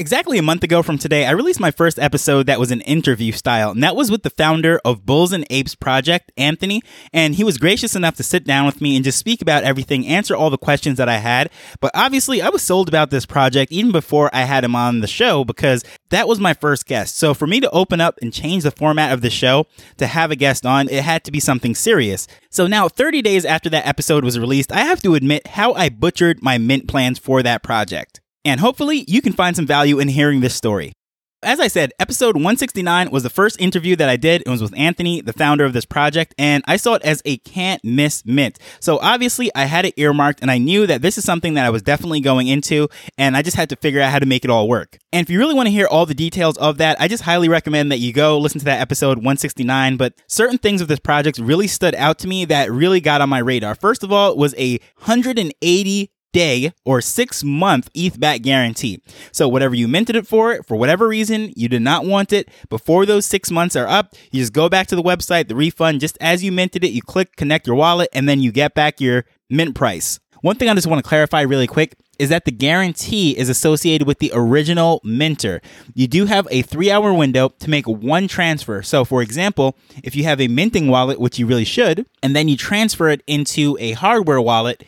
Exactly a month ago from today, I released my first episode that was an interview style, and that was with the founder of Bulls and Apes Project, Anthony. And he was gracious enough to sit down with me and just speak about everything, answer all the questions that I had. But obviously, I was sold about this project even before I had him on the show because that was my first guest. So for me to open up and change the format of the show to have a guest on, it had to be something serious. So now, 30 days after that episode was released, I have to admit how I butchered my mint plans for that project and hopefully you can find some value in hearing this story. As I said, episode 169 was the first interview that I did. It was with Anthony, the founder of this project, and I saw it as a can't miss mint. So obviously, I had it earmarked and I knew that this is something that I was definitely going into, and I just had to figure out how to make it all work. And if you really want to hear all the details of that, I just highly recommend that you go listen to that episode 169. But certain things of this project really stood out to me that really got on my radar. First of all, was a 180 day or six month ETH back guarantee. So whatever you minted it for, for whatever reason, you did not want it before those six months are up, you just go back to the website, the refund, just as you minted it, you click connect your wallet, and then you get back your mint price. One thing I just want to clarify really quick is that the guarantee is associated with the original minter. You do have a three hour window to make one transfer. So, for example, if you have a minting wallet, which you really should, and then you transfer it into a hardware wallet,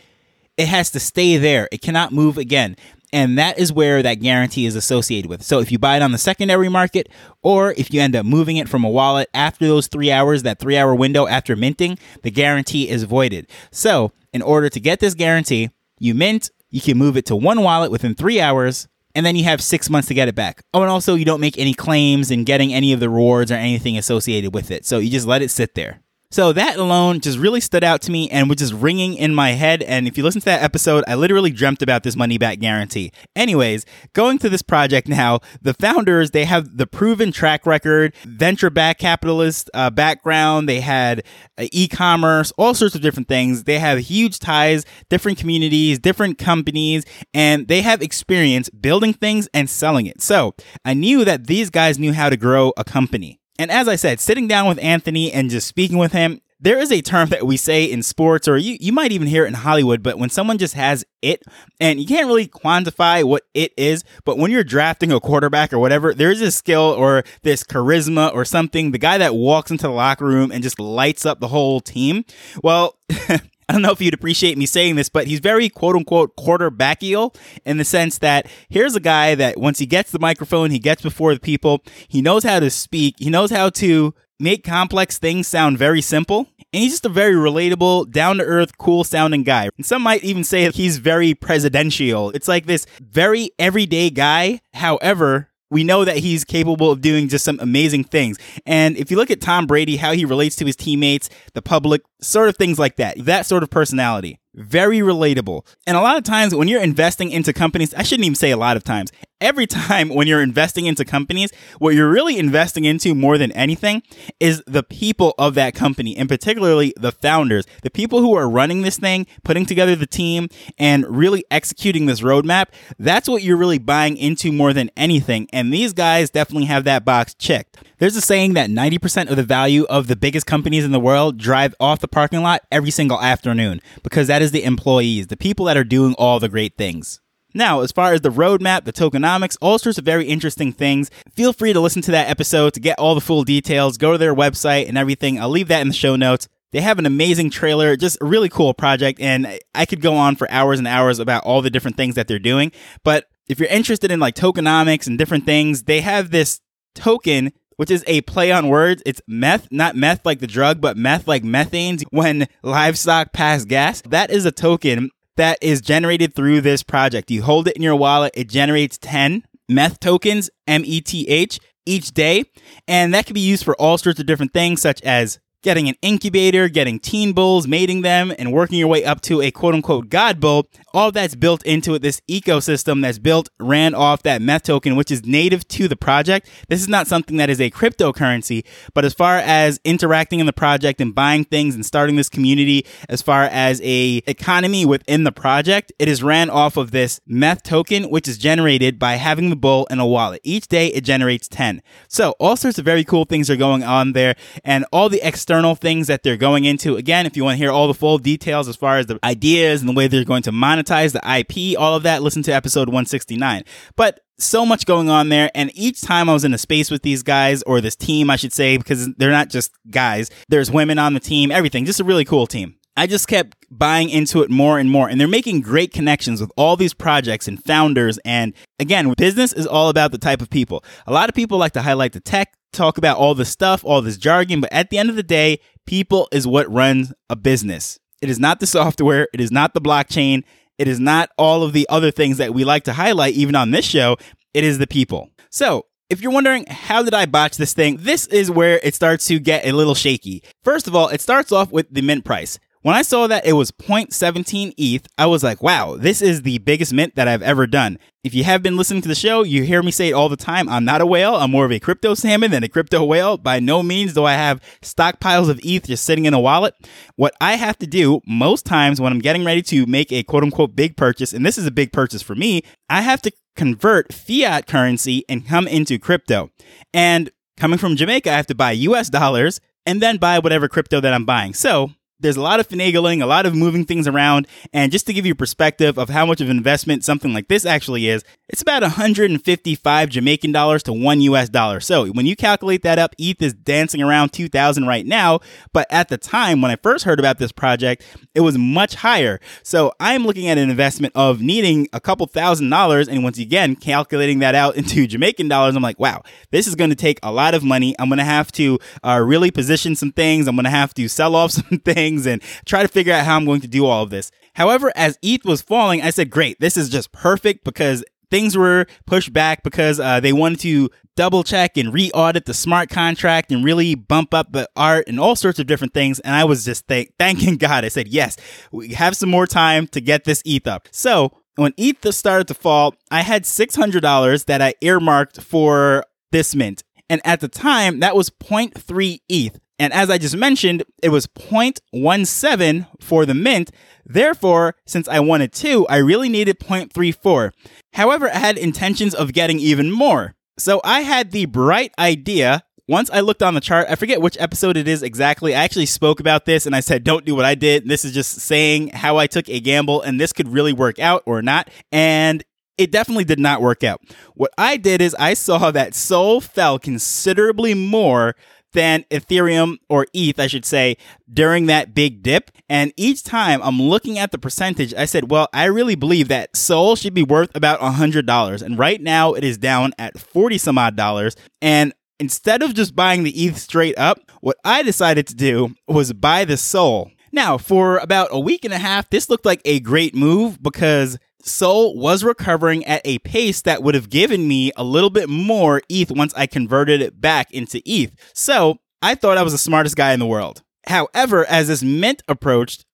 it has to stay there. It cannot move again. And that is where that guarantee is associated with. So if you buy it on the secondary market, or if you end up moving it from a wallet after those three hours, that three hour window after minting, the guarantee is voided. So in order to get this guarantee, you mint, you can move it to one wallet within three hours, and then you have six months to get it back. Oh, and also you don't make any claims in getting any of the rewards or anything associated with it. So you just let it sit there. So that alone just really stood out to me and was just ringing in my head. And if you listen to that episode, I literally dreamt about this money back guarantee. Anyways, going to this project now, the founders, they have the proven track record, venture back capitalist uh, background. They had uh, e-commerce, all sorts of different things. They have huge ties, different communities, different companies, and they have experience building things and selling it. So I knew that these guys knew how to grow a company. And as I said, sitting down with Anthony and just speaking with him, there is a term that we say in sports, or you, you might even hear it in Hollywood, but when someone just has it, and you can't really quantify what it is, but when you're drafting a quarterback or whatever, there's this skill or this charisma or something, the guy that walks into the locker room and just lights up the whole team. Well, I don't know if you'd appreciate me saying this, but he's very quote unquote quarterbackial in the sense that here's a guy that once he gets the microphone, he gets before the people, he knows how to speak, he knows how to make complex things sound very simple. And he's just a very relatable, down to earth, cool sounding guy. And some might even say he's very presidential. It's like this very everyday guy. However, we know that he's capable of doing just some amazing things. And if you look at Tom Brady, how he relates to his teammates, the public, sort of things like that, that sort of personality. Very relatable. And a lot of times when you're investing into companies, I shouldn't even say a lot of times, every time when you're investing into companies, what you're really investing into more than anything is the people of that company, and particularly the founders, the people who are running this thing, putting together the team, and really executing this roadmap. That's what you're really buying into more than anything. And these guys definitely have that box checked. There's a saying that 90% of the value of the biggest companies in the world drive off the parking lot every single afternoon because that is the employees, the people that are doing all the great things. Now, as far as the roadmap, the tokenomics, all sorts of very interesting things, feel free to listen to that episode to get all the full details. Go to their website and everything. I'll leave that in the show notes. They have an amazing trailer, just a really cool project, and I could go on for hours and hours about all the different things that they're doing. But if you're interested in like tokenomics and different things, they have this token which is a play on words. It's meth, not meth like the drug, but meth like methane when livestock pass gas. That is a token that is generated through this project. You hold it in your wallet, it generates 10 meth tokens, M E T H, each day. And that can be used for all sorts of different things, such as getting an incubator, getting teen bulls, mating them, and working your way up to a quote unquote God bull, all that's built into it, this ecosystem that's built, ran off that meth token, which is native to the project. This is not something that is a cryptocurrency, but as far as interacting in the project and buying things and starting this community, as far as a economy within the project, it is ran off of this meth token, which is generated by having the bull in a wallet. Each day it generates 10. So all sorts of very cool things are going on there and all the external things that they're going into. Again, if you want to hear all the full details as far as the ideas and the way they're going to monetize the IP, all of that, listen to episode 169. But so much going on there. And each time I was in a space with these guys, or this team, I should say, because they're not just guys, there's women on the team, everything. Just a really cool team. I just kept buying into it more and more. And they're making great connections with all these projects and founders. And again, business is all about the type of people. A lot of people like to highlight the tech, talk about all this stuff, all this jargon, but at the end of the day, people is what runs a business. It is not the software, it is not the blockchain, it is not all of the other things that we like to highlight, even on this show. It is the people. So, if you're wondering how did I botch this thing, this is where it starts to get a little shaky. First of all, it starts off with the mint price. When I saw that it was 0.17 ETH, I was like, wow, this is the biggest mint that I've ever done. If you have been listening to the show, you hear me say it all the time. I'm not a whale. I'm more of a crypto salmon than a crypto whale. By no means do I have stockpiles of ETH just sitting in a wallet. What I have to do most times when I'm getting ready to make a quote unquote big purchase, and this is a big purchase for me, I have to convert fiat currency and come into crypto. And coming from Jamaica, I have to buy US dollars and then buy whatever crypto that I'm buying. So there's a lot of finagling, a lot of moving things around. And just to give you perspective of how much of an investment something like this actually is, it's about 155 Jamaican dollars to one US dollar. So when you calculate that up, ETH is dancing around 2000 right now. But at the time when I first heard about this project, it was much higher. So I'm looking at an investment of needing a couple thousand dollars. And once again, calculating that out into Jamaican dollars, I'm like, wow, this is going to take a lot of money. I'm going to have to uh, really position some things. I'm going to have to sell off some things and try to figure out how I'm going to do all of this. However, as ETH was falling, I said, great, this is just perfect because things were pushed back because uh, they wanted to double check and re audit the smart contract and really bump up the art and all sorts of different things. And I was just th- thanking God. I said, yes, we have some more time to get this ETH up. So when ETH started to fall, I had $600 that I earmarked for this mint. And at the time, that was 0.3 ETH. And as I just mentioned, it was 0.17 for the mint. Therefore, since I wanted two, I really needed 0.34. However, I had intentions of getting even more. So I had the bright idea. Once I looked on the chart, I forget which episode it is exactly. I actually spoke about this and I said, don't do what I did. This is just saying how I took a gamble and this could really work out or not. And it definitely did not work out. What I did is I saw that Sol fell considerably more than Ethereum or ETH, I should say, during that big dip. And each time I'm looking at the percentage, I said, well, I really believe that Sol should be worth about $100. And right now it is down at 40 some odd dollars. And instead of just buying the ETH straight up, what I decided to do was buy the Sol. Now, for about a week and a half, this looked like a great move because Sol was recovering at a pace that would have given me a little bit more ETH once I converted it back into ETH. So I thought I was the smartest guy in the world. However, as this mint approached,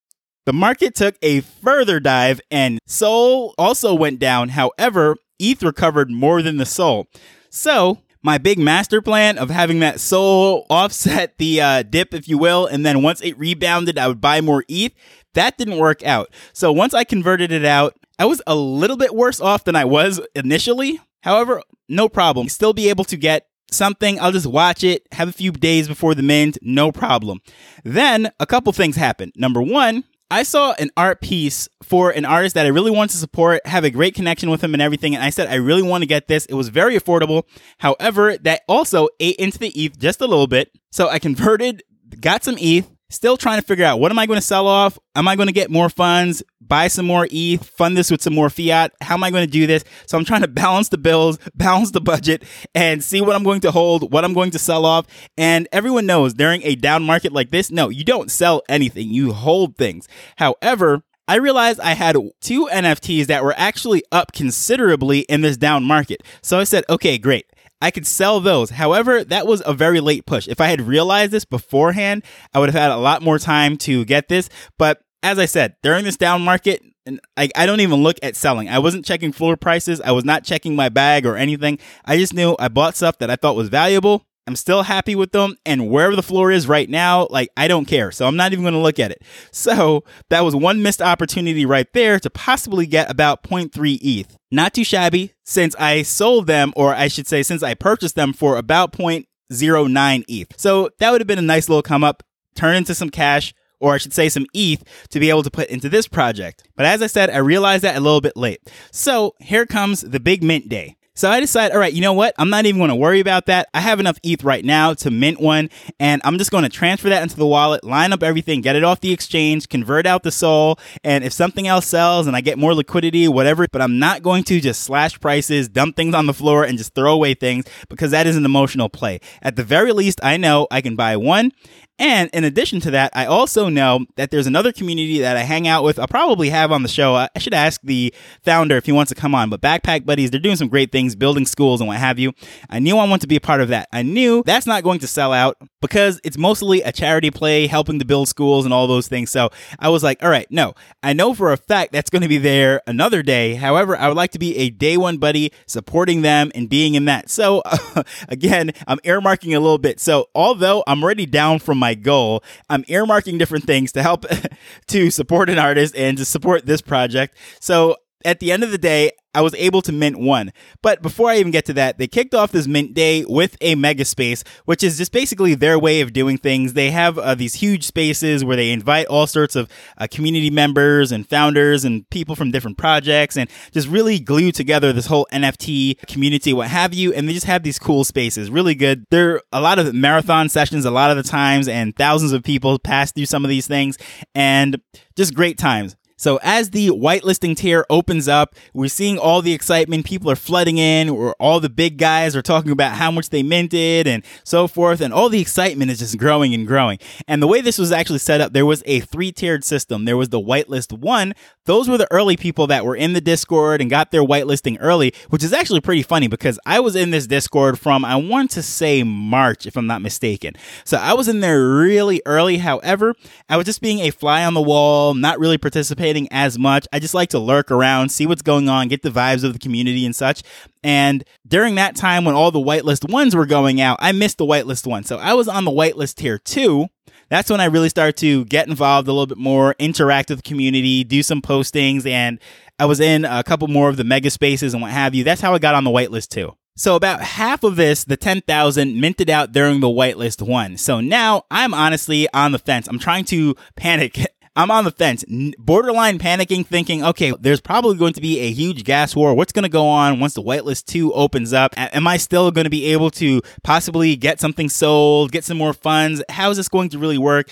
the market took a further dive and Sol also went down. However, ETH recovered more than the Sol. So my big master plan of having that Sol offset the uh, dip, if you will, and then once it rebounded, I would buy more ETH. That didn't work out. So once I converted it out, I was a little bit worse off than I was initially. However, no problem. Still be able to get something. I'll just watch it, have a few days before the mint, no problem. Then a couple things happened. Number one, I saw an art piece for an artist that I really want to support, have a great connection with him and everything. And I said, I really want to get this. It was very affordable. However, that also ate into the ETH just a little bit. So I converted, got some ETH, Still trying to figure out what am I going to sell off? Am I going to get more funds, buy some more ETH, fund this with some more fiat? How am I going to do this? So I'm trying to balance the bills, balance the budget, and see what I'm going to hold, what I'm going to sell off. And everyone knows during a down market like this, no, you don't sell anything, you hold things. However, I realized I had two NFTs that were actually up considerably in this down market. So I said, okay, great. I could sell those. However, that was a very late push. If I had realized this beforehand, I would have had a lot more time to get this. But as I said, during this down market, and I, I don't even look at selling. I wasn't checking floor prices. I was not checking my bag or anything. I just knew I bought stuff that I thought was valuable. I'm still happy with them. And wherever the floor is right now, like I don't care. So I'm not even going to look at it. So that was one missed opportunity right there to possibly get about 0.3 ETH. Not too shabby since I sold them, or I should say, since I purchased them for about 0.09 ETH. So that would have been a nice little come up, turn into some cash or I should say some ETH to be able to put into this project. But as I said, I realized that a little bit late. So here comes the big mint day. So I decide, all right, you know what? I'm not even going to worry about that. I have enough ETH right now to mint one, and I'm just going to transfer that into the wallet, line up everything, get it off the exchange, convert out the SOL, and if something else sells and I get more liquidity, whatever, but I'm not going to just slash prices, dump things on the floor, and just throw away things because that is an emotional play. At the very least, I know I can buy one and in addition to that, I also know that there's another community that I hang out with. I'll probably have on the show. I should ask the founder if he wants to come on. But Backpack Buddies, they're doing some great things, building schools and what have you. I knew I want to be a part of that. I knew that's not going to sell out because it's mostly a charity play, helping to build schools and all those things. So I was like, all right, no, I know for a fact that's going to be there another day. However, I would like to be a day one buddy, supporting them and being in that. So again, I'm earmarking a little bit. So although I'm already down from my my goal. I'm earmarking different things to help to support an artist and to support this project. So at the end of the day, I was able to mint one. But before I even get to that, they kicked off this mint day with a mega space, which is just basically their way of doing things. They have uh, these huge spaces where they invite all sorts of uh, community members and founders and people from different projects and just really glue together this whole NFT community, what have you. And they just have these cool spaces, really good. There are a lot of marathon sessions a lot of the times, and thousands of people pass through some of these things, and just great times. So as the whitelisting tier opens up, we're seeing all the excitement. People are flooding in, or all the big guys are talking about how much they minted and so forth, and all the excitement is just growing and growing. And the way this was actually set up, there was a three-tiered system. There was the whitelist one. Those were the early people that were in the Discord and got their whitelisting early, which is actually pretty funny because I was in this Discord from I want to say March, if I'm not mistaken. So I was in there really early. However, I was just being a fly on the wall, not really participating participating as much. I just like to lurk around, see what's going on, get the vibes of the community and such. And during that time when all the whitelist ones were going out, I missed the whitelist one. So I was on the whitelist tier two. That's when I really started to get involved a little bit more, interact with the community, do some postings, and I was in a couple more of the mega spaces and what have you. That's how I got on the whitelist too. So about half of this, the 10,000 minted out during the whitelist one. So now I'm honestly on the fence. I'm trying to panic I'm on the fence, borderline panicking, thinking, okay, there's probably going to be a huge gas war. What's going to go on once the whitelist 2 opens up? Am I still going to be able to possibly get something sold, get some more funds? How is this going to really work?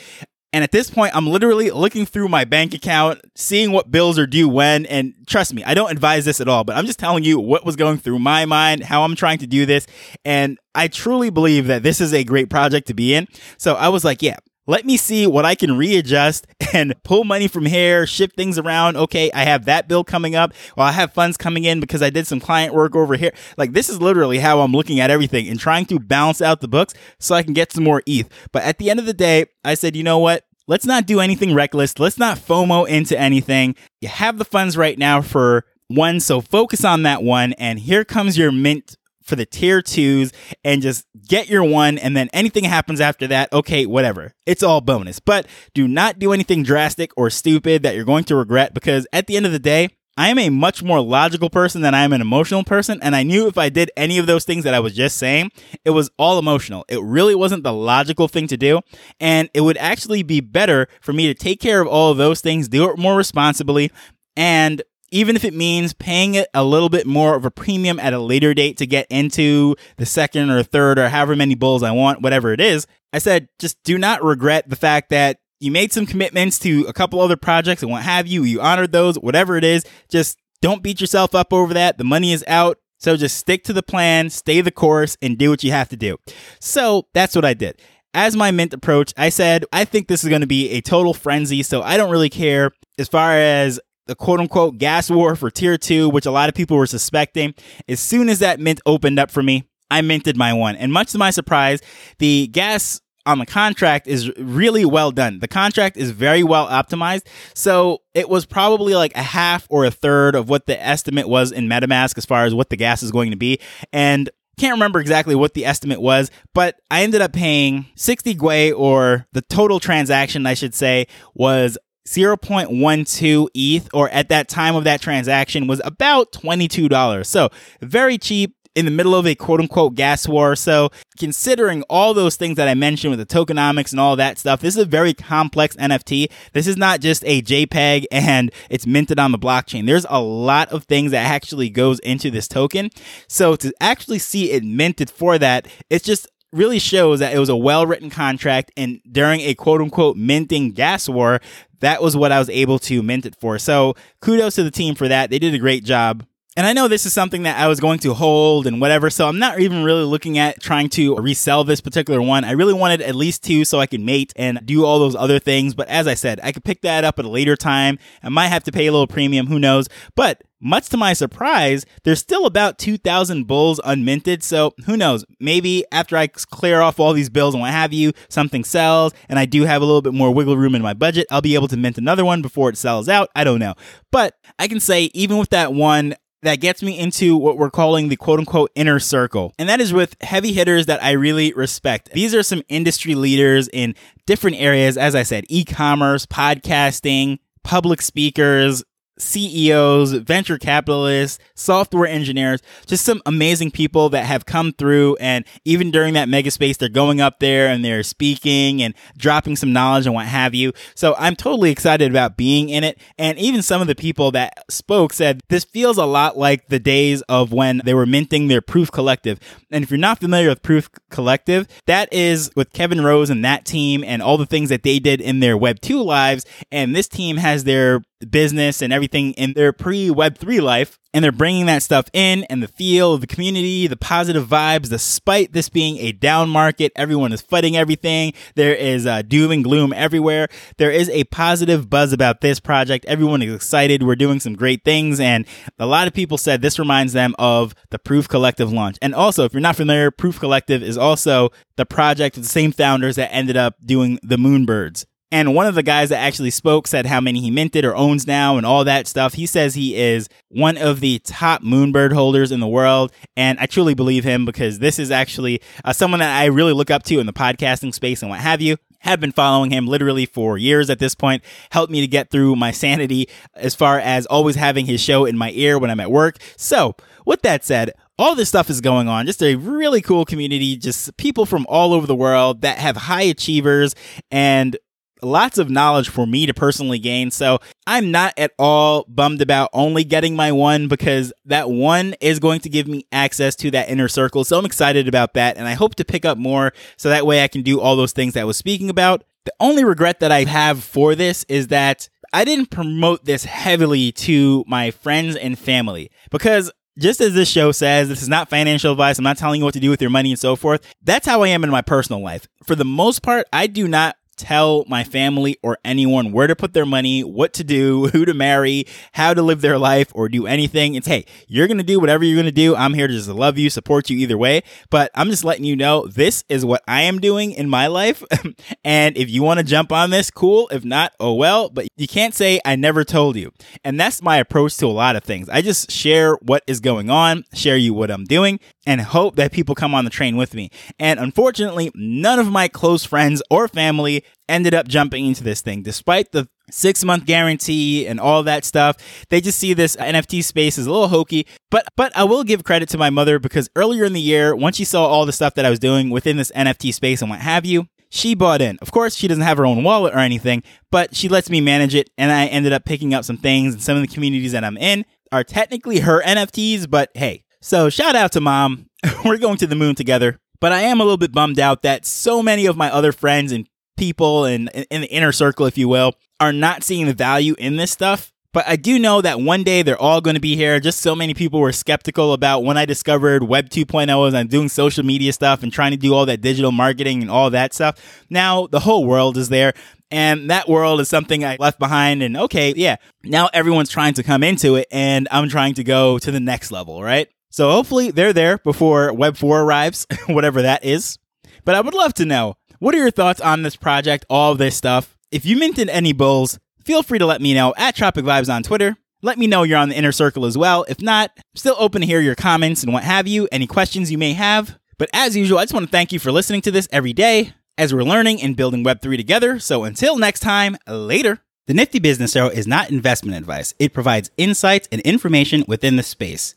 And at this point, I'm literally looking through my bank account, seeing what bills are due when. And trust me, I don't advise this at all, but I'm just telling you what was going through my mind, how I'm trying to do this. And I truly believe that this is a great project to be in. So I was like, yeah, let me see what I can readjust and pull money from here, ship things around. Okay, I have that bill coming up. Well, I have funds coming in because I did some client work over here. Like this is literally how I'm looking at everything and trying to balance out the books so I can get some more ETH. But at the end of the day, I said, you know what? Let's not do anything reckless. Let's not FOMO into anything. You have the funds right now for one, so focus on that one. And here comes your mint for the tier twos and just get your one. And then anything happens after that, okay, whatever. It's all bonus. But do not do anything drastic or stupid that you're going to regret because at the end of the day, I am a much more logical person than I am an emotional person. And I knew if I did any of those things that I was just saying, it was all emotional. It really wasn't the logical thing to do. And it would actually be better for me to take care of all of those things, do it more responsibly, and even if it means paying it a little bit more of a premium at a later date to get into the second or third or however many bulls I want, whatever it is, I said just do not regret the fact that you made some commitments to a couple other projects and what have you. You honored those, whatever it is. Just don't beat yourself up over that. The money is out. So just stick to the plan, stay the course, and do what you have to do. So that's what I did. As my mint approach, I said, I think this is going to be a total frenzy, so I don't really care as far as the quote unquote gas war for tier two, which a lot of people were suspecting. As soon as that mint opened up for me, I minted my one. And much to my surprise, the gas on the contract is really well done. The contract is very well optimized. So it was probably like a half or a third of what the estimate was in MetaMask as far as what the gas is going to be. And can't remember exactly what the estimate was, but I ended up paying 60 Gwei or the total transaction, I should say, was 0.12 ETH, or at that time of that transaction was about $22. So very cheap in the middle of a quote unquote gas war. So, considering all those things that I mentioned with the tokenomics and all that stuff, this is a very complex NFT. This is not just a JPEG and it's minted on the blockchain. There's a lot of things that actually goes into this token. So, to actually see it minted for that, it's just really shows that it was a well written contract and during a quote unquote minting gas war, that was what I was able to mint it for. So kudos to the team for that. They did a great job. And I know this is something that I was going to hold and whatever, so I'm not even really looking at trying to resell this particular one. I really wanted at least two so I could mate and do all those other things. But as I said, I could pick that up at a later time. I might have to pay a little premium, who knows? But much to my surprise, there's still about 2,000 bulls unminted. So who knows? Maybe after I clear off all these bills and what have you, something sells and I do have a little bit more wiggle room in my budget. I'll be able to mint another one before it sells out. I don't know. But I can say, even with that one, that gets me into what we're calling the quote unquote inner circle. And that is with heavy hitters that I really respect. These are some industry leaders in different areas, as I said, e commerce, podcasting, public speakers, CEOs, venture capitalists, software engineers, just some amazing people that have come through. And even during that mega space, they're going up there and they're speaking and dropping some knowledge and what have you. So I'm totally excited about being in it. And even some of the people that spoke said this feels a lot like the days of when they were minting their Proof Collective. And if you're not familiar with Proof Collective, that is with Kevin Rose and that team and all the things that they did in their Web 2 lives. And this team has their business and everything in their pre Web3 life. And they're bringing that stuff in and the feel of the community, the positive vibes, despite this being a down market. Everyone is fighting everything. There is uh, doom and gloom everywhere. There is a positive buzz about this project. Everyone is excited. We're doing some great things. And a lot of people said this reminds them of the Proof Collective launch. And also, if you're not familiar, Proof Collective is also the project of the same founders that ended up doing the Moonbirds. And one of the guys that actually spoke said how many he minted or owns now and all that stuff. He says he is one of the top Moonbird holders in the world. And I truly believe him because this is actually uh, someone that I really look up to in the podcasting space and what have you have been following him literally for years at this point, helped me to get through my sanity as far as always having his show in my ear when I'm at work. So, with that said, all this stuff is going on. Just a really cool community, just people from all over the world that have high achievers and lots of knowledge for me to personally gain. So I'm not at all bummed about only getting my one because that one is going to give me access to that inner circle. So I'm excited about that. And I hope to pick up more so that way I can do all those things that I was speaking about. The only regret that I have for this is that I didn't promote this heavily to my friends and family because just as this show says, this is not financial advice. I'm not telling you what to do with your money and so forth. That's how I am in my personal life. For the most part, I do not tell my family or anyone where to put their money, what to do, who to marry, how to live their life, or do anything. It's hey, you're gonna do whatever you're gonna do. I'm here to just love you, support you either way. But I'm just letting you know this is what I am doing in my life. and if you want to jump on this, cool. If not, oh well. But you can't say I never told you. And that's my approach to a lot of things. I just share what is going on, share you what I'm doing, and hope that people come on the train with me. And unfortunately, none of my close friends or family ended up jumping into this thing despite the six month guarantee and all that stuff. They just see this NFT space as a little hokey. But but I will give credit to my mother because earlier in the year, once she saw all the stuff that I was doing within this NFT space and what have you, she bought in. Of course, she doesn't have her own wallet or anything, but she lets me manage it. And I ended up picking up some things and some of the communities that I'm in are technically her NFTs, but hey, so shout out to mom. We're going to the moon together. But I am a little bit bummed out that so many of my other friends and people and in the inner circle, if you will, are not seeing the value in this stuff. But I do know that one day they're all going to be here. Just so many people were skeptical about when I discovered Web 2.0 as I'm doing social media stuff and trying to do all that digital marketing and all that stuff. Now the whole world is there. And that world is something I left behind. And okay, yeah, now everyone's trying to come into it and I'm trying to go to the next level, right? So hopefully they're there before Web 4 arrives, whatever that is. But I would love to know what are your thoughts on this project, all this stuff? If you minted any bulls, feel free to let me know at Tropic Vibes on Twitter. Let me know you're on the inner circle as well. If not, still open to hear your comments and what have you, any questions you may have. But as usual, I just want to thank you for listening to this every day as we're learning and building Web3 together. So until next time, later. The Nifty Business Arrow is not investment advice. It provides insights and information within the space.